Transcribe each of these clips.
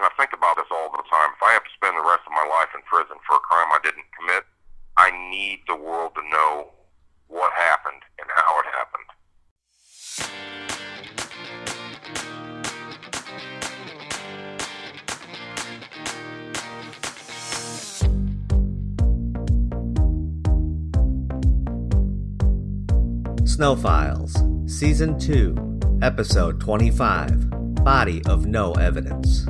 and I think about this all the time. If I have to spend the rest of my life in prison for a crime I didn't commit, I need the world to know what happened and how it happened. Snow Files, Season 2, Episode 25 Body of No Evidence.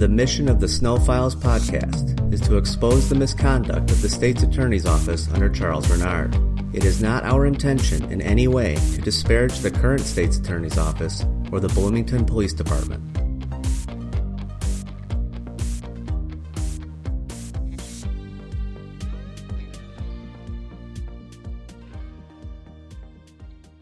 The mission of the Snow Files podcast is to expose the misconduct of the state's attorney's office under Charles Reynard. It is not our intention in any way to disparage the current state's attorney's office or the Bloomington Police Department.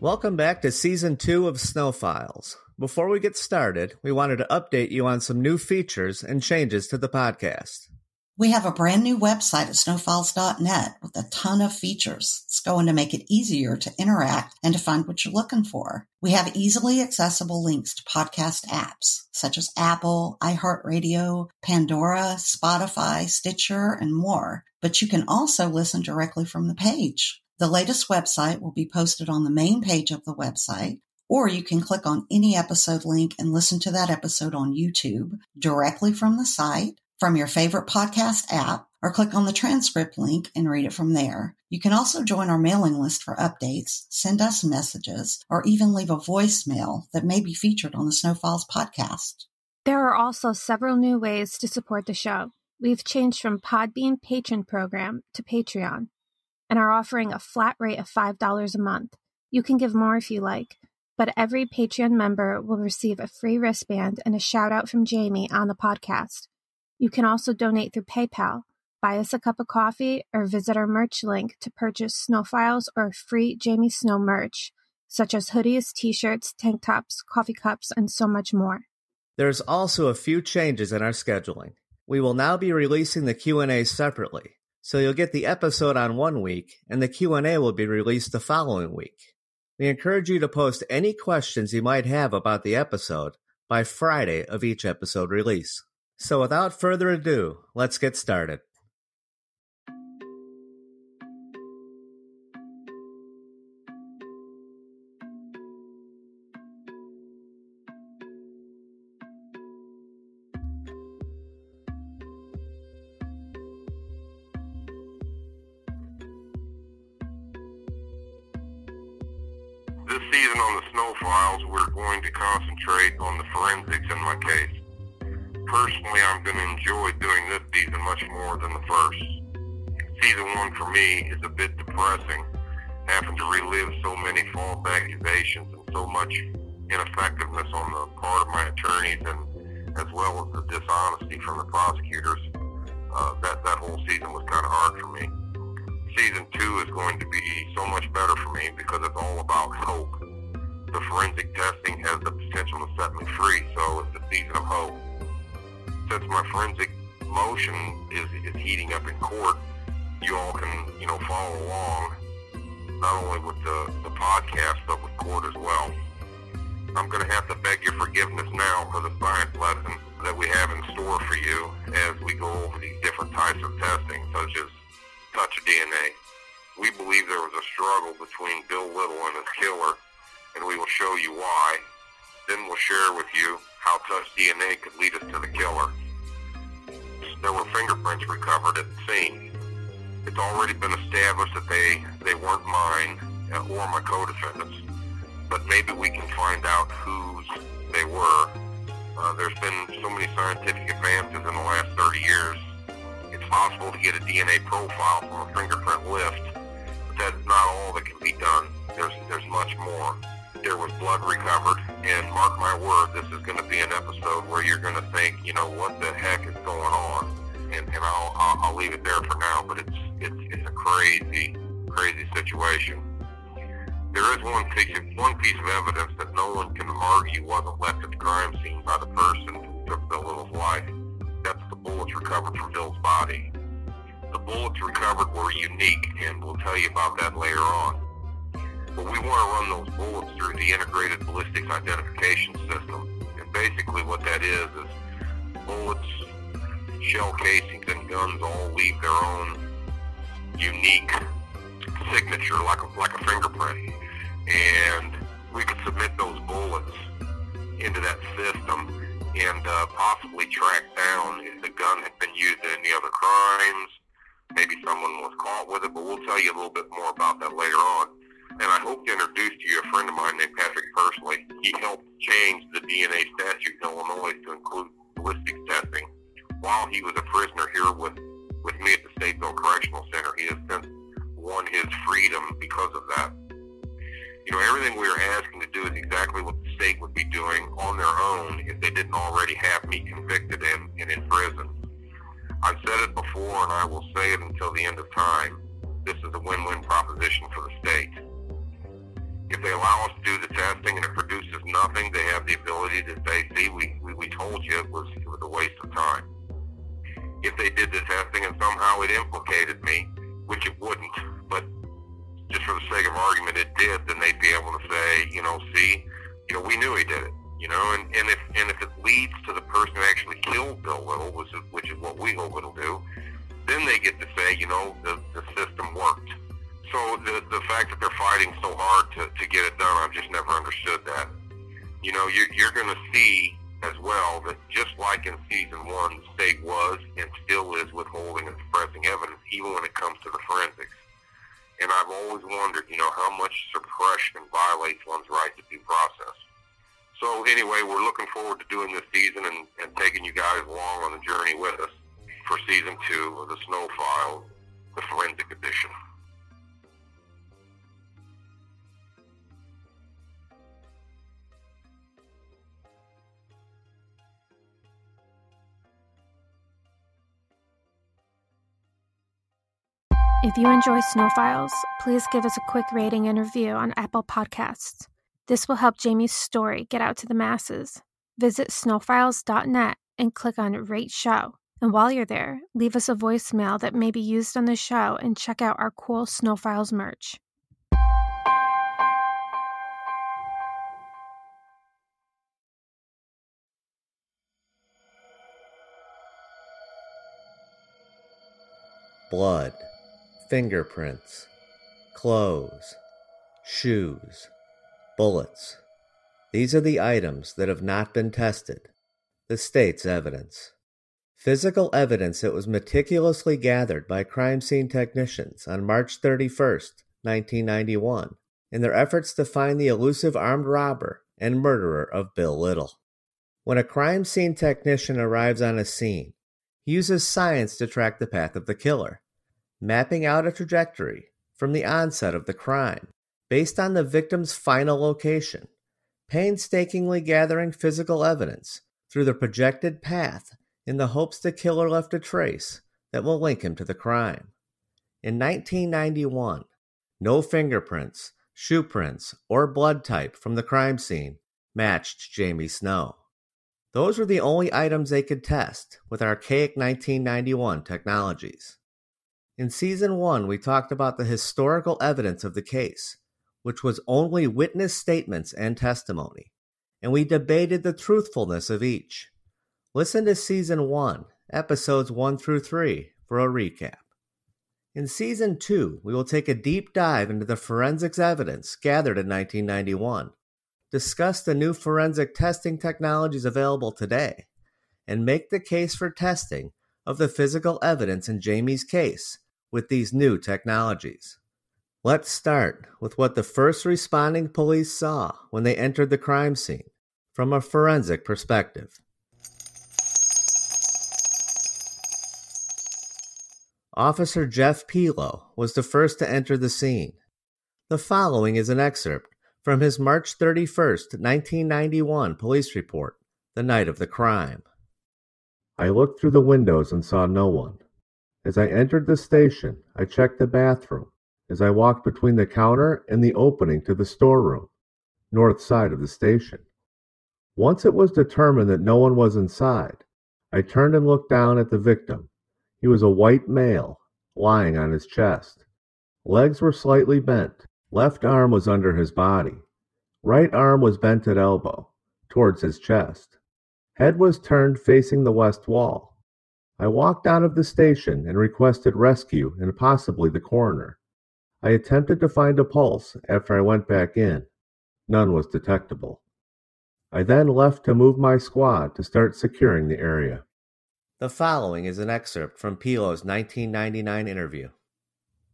Welcome back to season two of Snow Files. Before we get started, we wanted to update you on some new features and changes to the podcast. We have a brand new website at snowfiles.net with a ton of features. It's going to make it easier to interact and to find what you're looking for. We have easily accessible links to podcast apps such as Apple, iHeartRadio, Pandora, Spotify, Stitcher, and more. But you can also listen directly from the page. The latest website will be posted on the main page of the website, or you can click on any episode link and listen to that episode on YouTube directly from the site, from your favorite podcast app, or click on the transcript link and read it from there. You can also join our mailing list for updates, send us messages, or even leave a voicemail that may be featured on the Snow Files podcast. There are also several new ways to support the show. We've changed from Podbean patron program to Patreon and are offering a flat rate of $5 a month. You can give more if you like, but every Patreon member will receive a free wristband and a shout out from Jamie on the podcast. You can also donate through PayPal, buy us a cup of coffee, or visit our merch link to purchase snow files or free Jamie Snow merch, such as hoodies, t-shirts, tank tops, coffee cups, and so much more. There's also a few changes in our scheduling. We will now be releasing the Q&A separately. So you'll get the episode on one week and the Q&A will be released the following week. We encourage you to post any questions you might have about the episode by Friday of each episode release. So without further ado, let's get started. Concentrate on the forensics in my case. Personally, I'm going to enjoy doing this season much more than the first. Season one for me is a bit depressing, having to relive so many false accusations and so much ineffectiveness on the part of my attorneys and as well as the dishonesty from the prosecutors. Uh, that, that whole season was kind of hard for me season two is going to be so much better for me because it's all about hope. The forensic testing has the potential to set me free, so it's a season of hope. Since my forensic motion is, is heating up in court, you all can, you know, follow along, not only with the, the podcast, but with court as well. I'm going to have to beg your forgiveness now for the science lesson that we have in store for you as we go over these different types of testing, such as touch DNA. We believe there was a struggle between Bill Little and his killer, and we will show you why. Then we'll share with you how touch DNA could lead us to the killer. There were fingerprints recovered at the scene. It's already been established that they, they weren't mine uh, or my co-defendants, but maybe we can find out whose they were. Uh, there's been so many scientific advances in the last 30 years it's possible to get a DNA profile from a fingerprint lift, but that's not all that can be done. There's there's much more. There was blood recovered, and mark my word, this is going to be an episode where you're going to think, you know, what the heck is going on? And, and I'll, I'll I'll leave it there for now. But it's it's it's a crazy crazy situation. There is one piece of, one piece of evidence that no one can argue wasn't left at the crime scene by the person who took Bill Little's life. That's the bullets recovered from Bill's body. The bullets recovered were unique, and we'll tell you about that later on. But we want to run those bullets through the integrated ballistics identification system. And basically what that is is bullets, shell casings, and guns all leave their own unique signature, like a, like a fingerprint, and we could submit those bullets into that system and uh, possibly track down if the gun had been used in any other crimes. Maybe someone was caught with it, but we'll tell you a little bit more about that later on. And I hope to introduce to you a friend of mine named Patrick Pursley. He helped change the DNA statute in Illinois to include ballistics testing while he was a prisoner here with, with me at the Stateville Correctional Center. He has since won his freedom because of that. You know, everything we are asking to do is exactly what the state would be doing on their own if they didn't already have me convicted and, and in prison. I've said it before and I will say it until the end of time. This is a win-win proposition for the state. If they allow us to do the testing and it produces nothing, they have the ability to say, see, we, we, we told you it was, it was a waste of time. If they did the testing and somehow it implicated me, which it wouldn't, but just for the sake of argument, it did, then they'd be able to say, you know, see, you know, we knew he did it, you know, and, and if and if it leads to the person who actually killed Bill Little, which is, which is what we hope it'll do, then they get to say, you know, the, the system worked. So the the fact that they're fighting so hard to, to get it done, I've just never understood that. You know, you're, you're going to see as well that just like in season one, the state was and still is withholding and suppressing evidence, even when it comes to the forensics. And I've always wondered, you know, how much suppression violates one's right to due process. So anyway, we're looking forward to doing this season and, and taking you guys along on the journey with us for season two of the Snow Files, the Forensic Edition. If you enjoy Snow Files, please give us a quick rating and review on Apple Podcasts. This will help Jamie's story get out to the masses. Visit snowfiles.net and click on Rate Show. And while you're there, leave us a voicemail that may be used on the show and check out our cool Snow Files merch. blood, fingerprints, clothes, shoes, bullets. These are the items that have not been tested. The state's evidence. Physical evidence that was meticulously gathered by crime scene technicians on March 31st, 1991, in their efforts to find the elusive armed robber and murderer of Bill Little. When a crime scene technician arrives on a scene, he uses science to track the path of the killer, mapping out a trajectory from the onset of the crime based on the victim's final location, painstakingly gathering physical evidence through the projected path in the hopes the killer left a trace that will link him to the crime. In 1991, no fingerprints, shoe prints, or blood type from the crime scene matched Jamie Snow. Those were the only items they could test with archaic 1991 technologies. In season one, we talked about the historical evidence of the case, which was only witness statements and testimony, and we debated the truthfulness of each. Listen to season one, episodes one through three, for a recap. In season two, we will take a deep dive into the forensics evidence gathered in 1991 discuss the new forensic testing technologies available today, and make the case for testing of the physical evidence in Jamie's case with these new technologies. Let's start with what the first responding police saw when they entered the crime scene from a forensic perspective. Officer Jeff Pelo was the first to enter the scene. The following is an excerpt from his March 31st, 1991 police report, the night of the crime. I looked through the windows and saw no one. As I entered the station, I checked the bathroom as I walked between the counter and the opening to the storeroom, north side of the station. Once it was determined that no one was inside, I turned and looked down at the victim. He was a white male, lying on his chest. Legs were slightly bent. Left arm was under his body. Right arm was bent at elbow, towards his chest. Head was turned facing the west wall. I walked out of the station and requested rescue and possibly the coroner. I attempted to find a pulse after I went back in. None was detectable. I then left to move my squad to start securing the area. The following is an excerpt from Pelo's 1999 interview.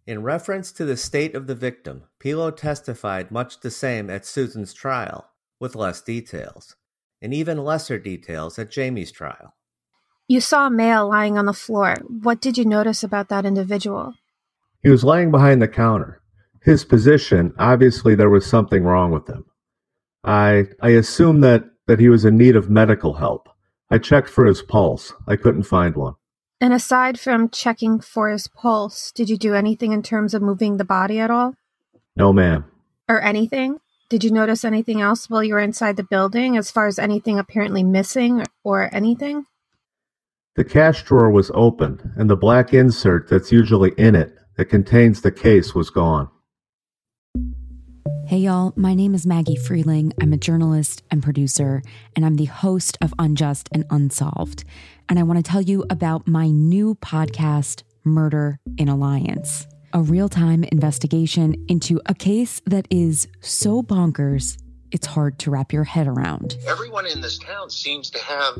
In reference to the state of the victim, Pelo testified much the same at Susan's trial, with less details, and even lesser details at Jamie's trial. You saw a male lying on the floor. What did you notice about that individual? He was lying behind the counter. His position, obviously there was something wrong with him. I I assumed that, that he was in need of medical help. I checked for his pulse. I couldn't find one. And aside from checking for his pulse, did you do anything in terms of moving the body at all? No, ma'am. Or anything? Did you notice anything else while you were inside the building as far as anything apparently missing or anything? The cash drawer was open, and the black insert that's usually in it that contains the case was gone. Hey, y'all, my name is Maggie Freleng. I'm a journalist and producer, and I'm the host of Unjust and Unsolved. And I want to tell you about my new podcast, Murder in Alliance, a real time investigation into a case that is so bonkers, it's hard to wrap your head around. Everyone in this town seems to have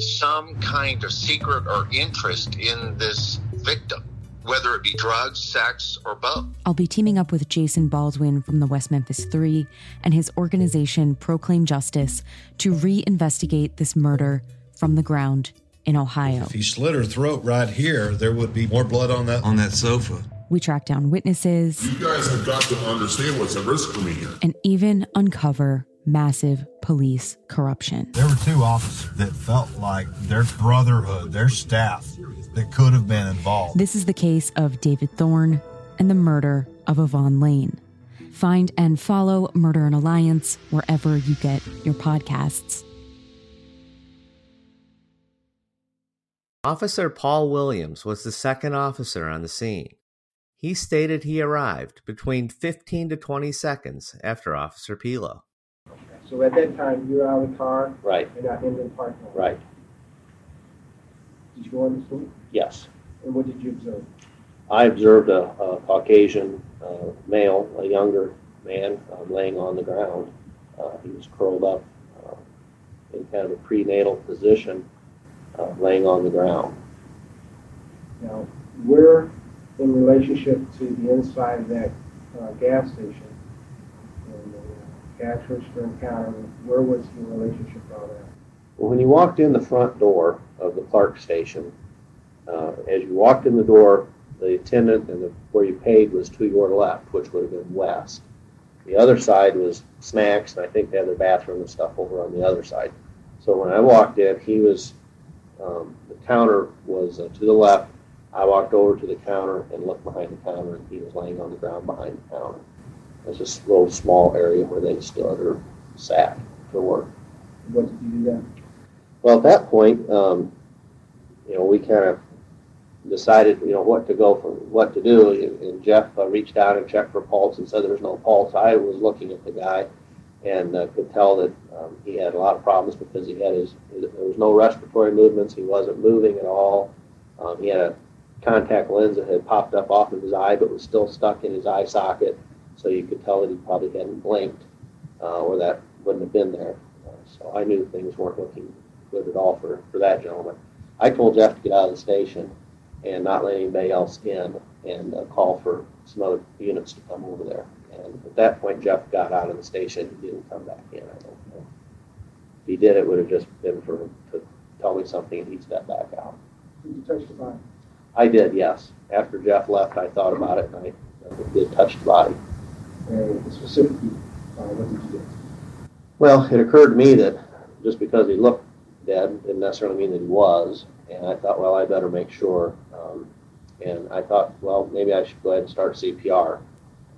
some kind of secret or interest in this victim whether it be drugs, sex, or both. I'll be teaming up with Jason Baldwin from the West Memphis Three and his organization Proclaim Justice to reinvestigate this murder from the ground in Ohio. If he slit her throat right here, there would be more blood on that on that sofa. We track down witnesses. You guys have got to understand what's at risk for me here. And even uncover massive police corruption. There were two officers that felt like their brotherhood, their staff, that could have been involved. This is the case of David Thorne and the murder of Yvonne Lane. Find and follow Murder and Alliance wherever you get your podcasts. Officer Paul Williams was the second officer on the scene. He stated he arrived between 15 to 20 seconds after Officer Pelo. So at that time, you were out of the car? Right. And not in the parking lot? Right. Did you go in the suite? Yes. And what did you observe? I observed a, a Caucasian uh, male, a younger man, um, laying on the ground. Uh, he was curled up uh, in kind of a prenatal position, uh, laying on the ground. Now, we're in relationship to the inside of that uh, gas station and the uh, cash register and counter, where was your relationship all that? Well, when you walked in the front door of the Clark station, uh, as you walked in the door, the attendant and the, where you paid was to your left, which would have been west. The other side was snacks, and I think they had their bathroom and stuff over on the other side. So when I walked in, he was, um, the counter was uh, to the left. I walked over to the counter and looked behind the counter, and he was laying on the ground behind the counter. It's just a little small area where they stood or sat for work. What did you do then? Well, at that point, um, you know, we kind of decided, you know, what to go for, what to do. And Jeff uh, reached out and checked for pulse and said there was no pulse. I was looking at the guy and uh, could tell that um, he had a lot of problems because he had his, his, there was no respiratory movements. He wasn't moving at all. Um, he had a contact lens that had popped up off of his eye but was still stuck in his eye socket. So you could tell that he probably hadn't blinked uh, or that wouldn't have been there. Uh, so I knew things weren't looking good at all for, for that gentleman. I told Jeff to get out of the station and not let anybody else in and uh, call for some other units to come over there. And at that point, Jeff got out of the station. He didn't come back in. I don't know. If he did, it would have just been for him to tell me something and he'd step back out. Did you touch the body? I did, yes. After Jeff left, I thought about it and I, I did touch the body. Specifically, what did? Well, it occurred to me that just because he looked dead didn't necessarily mean that he was. And I thought, well, I better make sure. Um, and I thought, well, maybe I should go ahead and start CPR.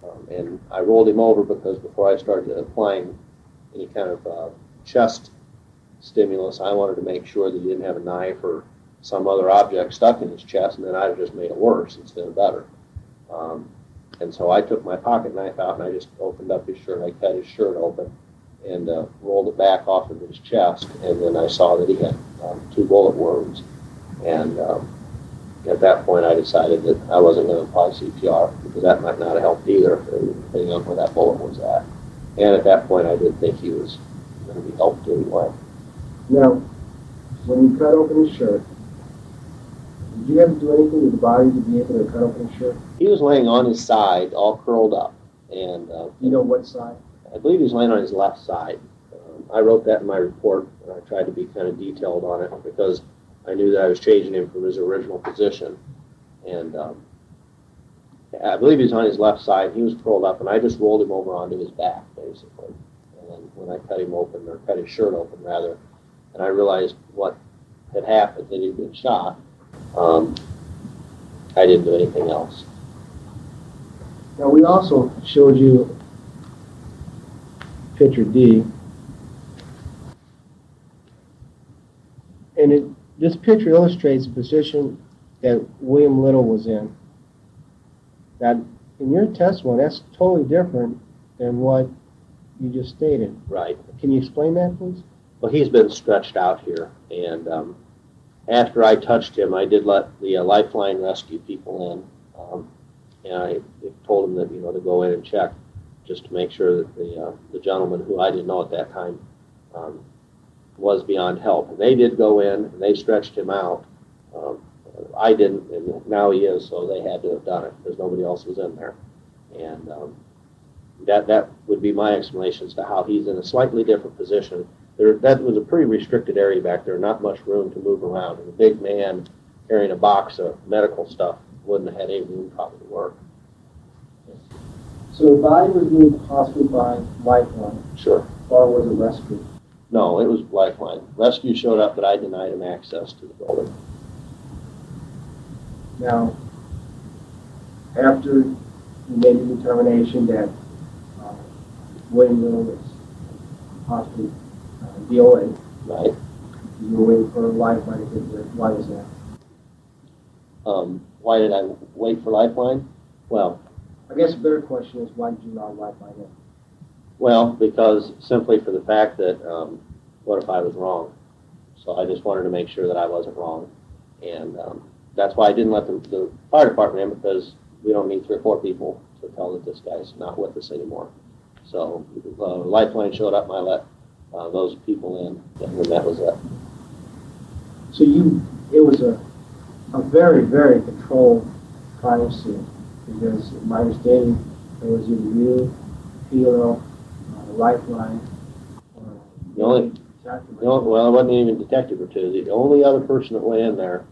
Um, and I rolled him over because before I started applying any kind of uh, chest stimulus, I wanted to make sure that he didn't have a knife or some other object stuck in his chest, and then I'd have just made it worse instead of better. Um, and so I took my pocket knife out and I just opened up his shirt. I cut his shirt open and uh, rolled it back off of his chest, and then I saw that he had um, two bullet wounds. And um, at that point, I decided that I wasn't going to apply CPR because that might not have helped either, depending on where that bullet was at. And at that point, I didn't think he was going to be helped anyway. Now, when you cut open his shirt, did you have to do anything with the body to be able to cut open his shirt? He was laying on his side, all curled up, and uh, You know what side? I believe he was laying on his left side. Um, I wrote that in my report, and I tried to be kind of detailed on it because I knew that I was changing him from his original position. And um, I believe he was on his left side. He was curled up, and I just rolled him over onto his back, basically. And then when I cut him open, or cut his shirt open, rather, and I realized what had happened, that he'd been shot, um, I didn't do anything else. Now, we also showed you picture D. And it, this picture illustrates the position that William Little was in. Now, in your testimony, that's totally different than what you just stated. Right. Can you explain that, please? Well, he's been stretched out here, and um, after I touched him, I did let the uh, Lifeline rescue people in, um, and I told them that you know to go in and check, just to make sure that the uh, the gentleman who I didn't know at that time um, was beyond help. And they did go in and they stretched him out. Um, I didn't, and now he is, so they had to have done it because nobody else was in there, and um, that that would be my explanation as to how he's in a slightly different position there, that was a pretty restricted area back there, not much room to move around. And a big man carrying a box of medical stuff wouldn't have had any room probably to work. So the body was moved possibly by Lifeline, Sure. or was it rescue? No, it was Lifeline. Rescue showed up, but I denied him access to the building. Now, after you made the determination that uh, William Little was possibly uh, DOA, Right. you were waiting for Lifeline to get there. Why was that? Um, why did I wait for Lifeline? Well, I guess a better question is why did you allow Lifeline in? well, because simply for the fact that um, what if I was wrong? So I just wanted to make sure that I wasn't wrong, and um, that's why I didn't let the, the fire department in because we don't need three or four people to tell that this guy's not with us anymore. So uh, Lifeline showed up, and I let uh, those people in, and then that was it. So you, it was a, a very, very controlled crime scene because my understanding, it was either you, Pelo, uh, Lifeline, or The only, the only, well, it wasn't even detective or two. The only other person that went in there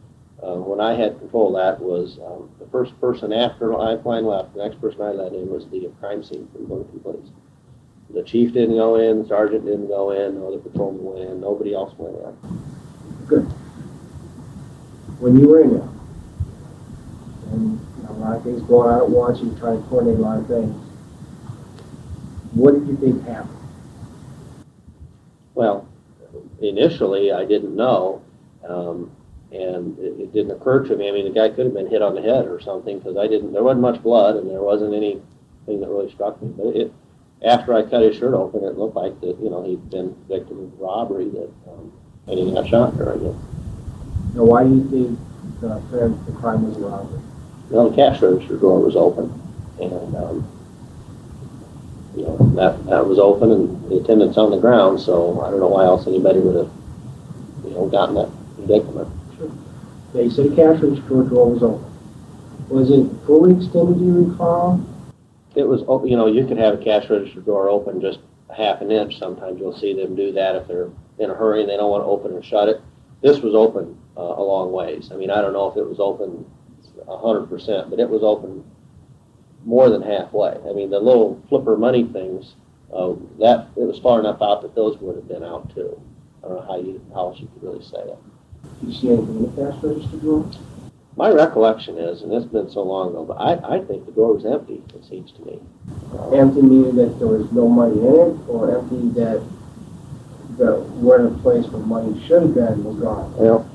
uh, when I had control of that was um, the first person after Lifeline left. The next person I let in was the crime scene from Bloomington Police. The chief didn't go in, the sergeant didn't go in, no other patrolman went in, nobody else went in. Good. When you were in there, and you know, a lot of things going on at once, you try to coordinate a lot of things. What did you think happened? Well, initially I didn't know, um, and it, it didn't occur to me. I mean, the guy could have been hit on the head or something because I didn't. There wasn't much blood, and there wasn't anything that really struck me. But it, after I cut his shirt open, it looked like that you know he'd been victim of robbery that um, and he got shot during it. Now, why do you think the, the crime was a robbery? Well, the cash register door was open, and um, you know that that was open, and the attendant's on the ground. So I don't know why else anybody would have you know gotten that predicament. Okay, you said the cash register door was open. Was it fully extended, do you recall? It was, op- you know, you could have a cash register door open just half an inch. Sometimes you'll see them do that if they're in a hurry and they don't want to open or shut it. This was open uh, a long ways. I mean, I don't know if it was open a hundred percent, but it was open more than halfway. I mean, the little flipper money things, uh, that it was far enough out that those would have been out too. I don't know how you how else you could really say it. Did you see anything in the cash register door? My recollection is, and it's been so long ago, but I, I think the door was empty. It seems to me. Empty meaning that there was no money in it, or empty that the where the place where money should have been was gone? Well,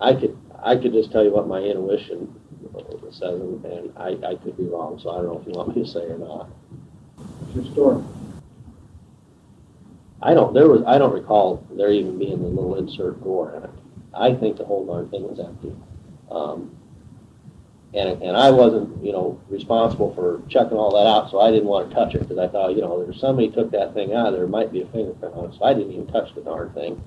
I could I could just tell you what my intuition says, and I, I could be wrong. So I don't know if you want me to say or not. What's your story? I don't. There was. I don't recall there even being a little insert door in it. I think the whole darn thing was empty. Um, and and I wasn't, you know, responsible for checking all that out, so I didn't want to touch it because I thought, you know, if somebody took that thing out, there might be a fingerprint on it. So I didn't even touch the darn thing.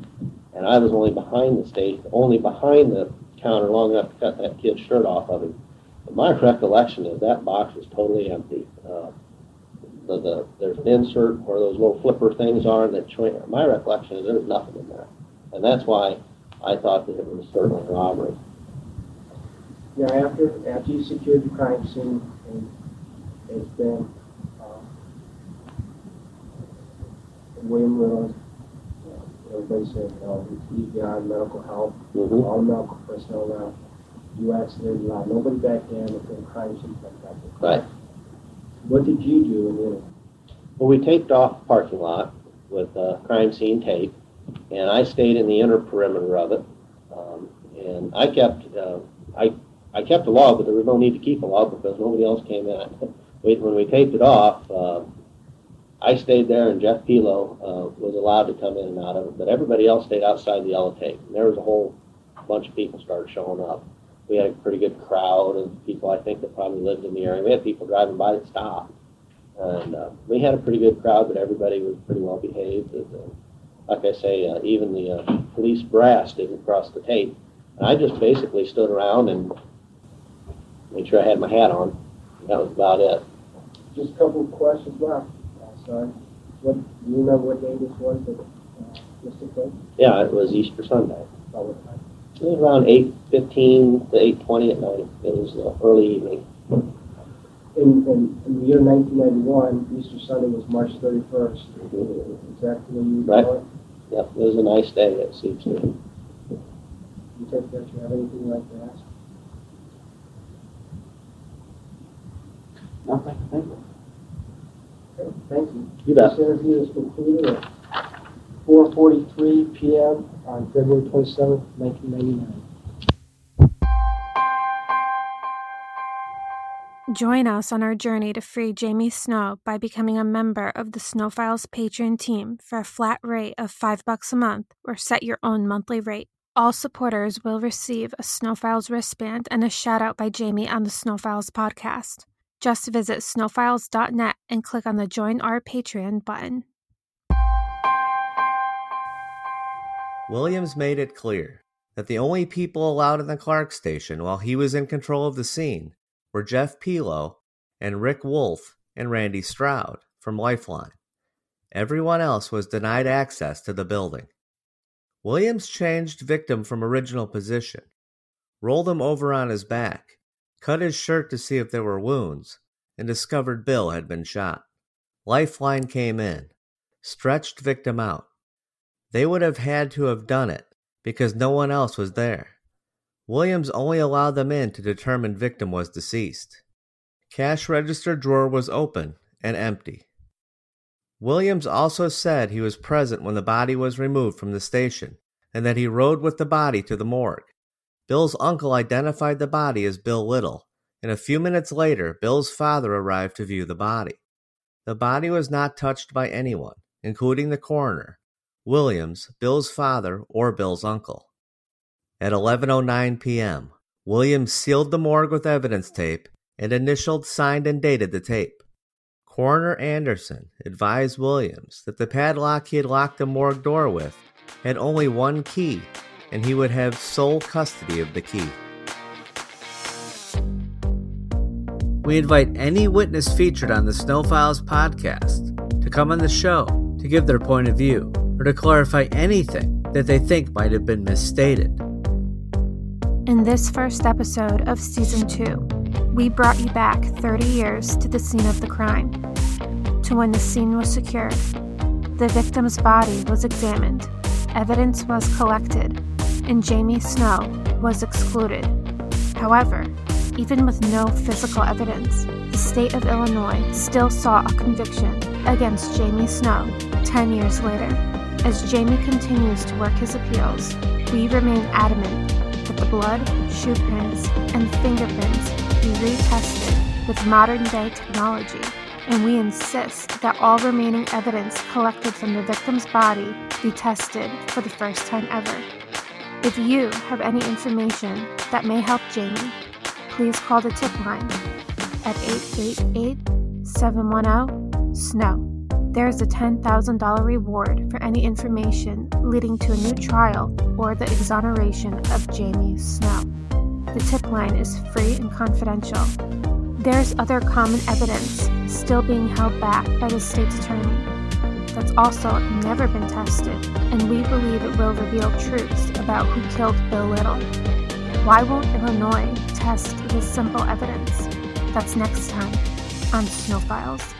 And I was only behind the stage, only behind the counter long enough to cut that kid's shirt off of him. But my recollection is that box was totally empty. Uh, the, the there's an insert where those little flipper things are that my recollection is there's nothing in there, and that's why I thought that it was certainly a robbery. Now, after after you secured the crime scene, and it's been um, William Little, uh, everybody said, you know, he's beyond medical help. Mm-hmm. All the medical personnel now. You accidentally allowed nobody back in until the crime scene went back. Right. What did you do in the interim? Well, we taped off the parking lot with uh, crime scene tape, and I stayed in the inner perimeter of it. Um, and I kept, uh, I, I kept a log, but there was no need to keep a log because nobody else came in. when we taped it off, uh, I stayed there, and Jeff Pelo uh, was allowed to come in and out of it, but everybody else stayed outside the yellow tape. And there was a whole bunch of people started showing up. We had a pretty good crowd of people, I think, that probably lived in the area. We had people driving by that stopped. And uh, we had a pretty good crowd, but everybody was pretty well behaved. And, uh, like I say, uh, even the uh, police brass didn't cross the tape. And I just basically stood around and made sure I had my hat on. That was about it. Just a couple of questions left. Uh, sorry. What, do you remember what day this was that uh, this took place? Yeah, it was Easter Sunday. About what time? It was around 8.15 to 8.20 at night. It was uh, early evening. In, in, in, the year 1991, Easter Sunday was March 31st. Mm-hmm. Exactly when you right. it? Yep, it was a nice day at suits me. You take that, you have anything you'd like to ask? Nothing, thank you. Okay, thank you. You bet. This interview is concluded at 4.43 p.m on February 27, 1999. Join us on our journey to free Jamie Snow by becoming a member of the Snow Files Patreon team for a flat rate of 5 bucks a month or set your own monthly rate. All supporters will receive a Snow Files wristband and a shout out by Jamie on the Snow Files podcast. Just visit snowfiles.net and click on the Join Our Patreon button. Williams made it clear that the only people allowed in the Clark station while he was in control of the scene were Jeff Pelo and Rick Wolf and Randy Stroud from Lifeline. Everyone else was denied access to the building. Williams changed victim from original position, rolled him over on his back, cut his shirt to see if there were wounds, and discovered Bill had been shot. Lifeline came in, stretched victim out, they would have had to have done it because no one else was there. Williams only allowed them in to determine victim was deceased. Cash register drawer was open and empty. Williams also said he was present when the body was removed from the station and that he rode with the body to the morgue. Bill's uncle identified the body as Bill Little, and a few minutes later, Bill's father arrived to view the body. The body was not touched by anyone, including the coroner, Williams, Bill's father, or Bill's uncle. At 11:09 p.m., Williams sealed the morgue with evidence tape and initialed, signed, and dated the tape. Coroner Anderson advised Williams that the padlock he had locked the morgue door with had only one key, and he would have sole custody of the key. We invite any witness featured on the Snow Files podcast to come on the show to give their point of view or to clarify anything that they think might have been misstated. In this first episode of Season 2, we brought you back 30 years to the scene of the crime, to when the scene was secured. The victim's body was examined, evidence was collected, and Jamie Snow was excluded. However, even with no physical evidence, the state of Illinois still saw a conviction against Jamie Snow 10 years later. As Jamie continues to work his appeals, we remain adamant blood, shoe prints, and fingerprints be retested with modern day technology and we insist that all remaining evidence collected from the victim's body be tested for the first time ever. If you have any information that may help Jamie, please call the tip line at 888 710 SNOW. There is a $10,000 reward for any information leading to a new trial or the exoneration of Jamie Snow. The tip line is free and confidential. There's other common evidence still being held back by the state's attorney that's also never been tested, and we believe it will reveal truths about who killed Bill Little. Why won't Illinois test this simple evidence? That's next time on Snow Files.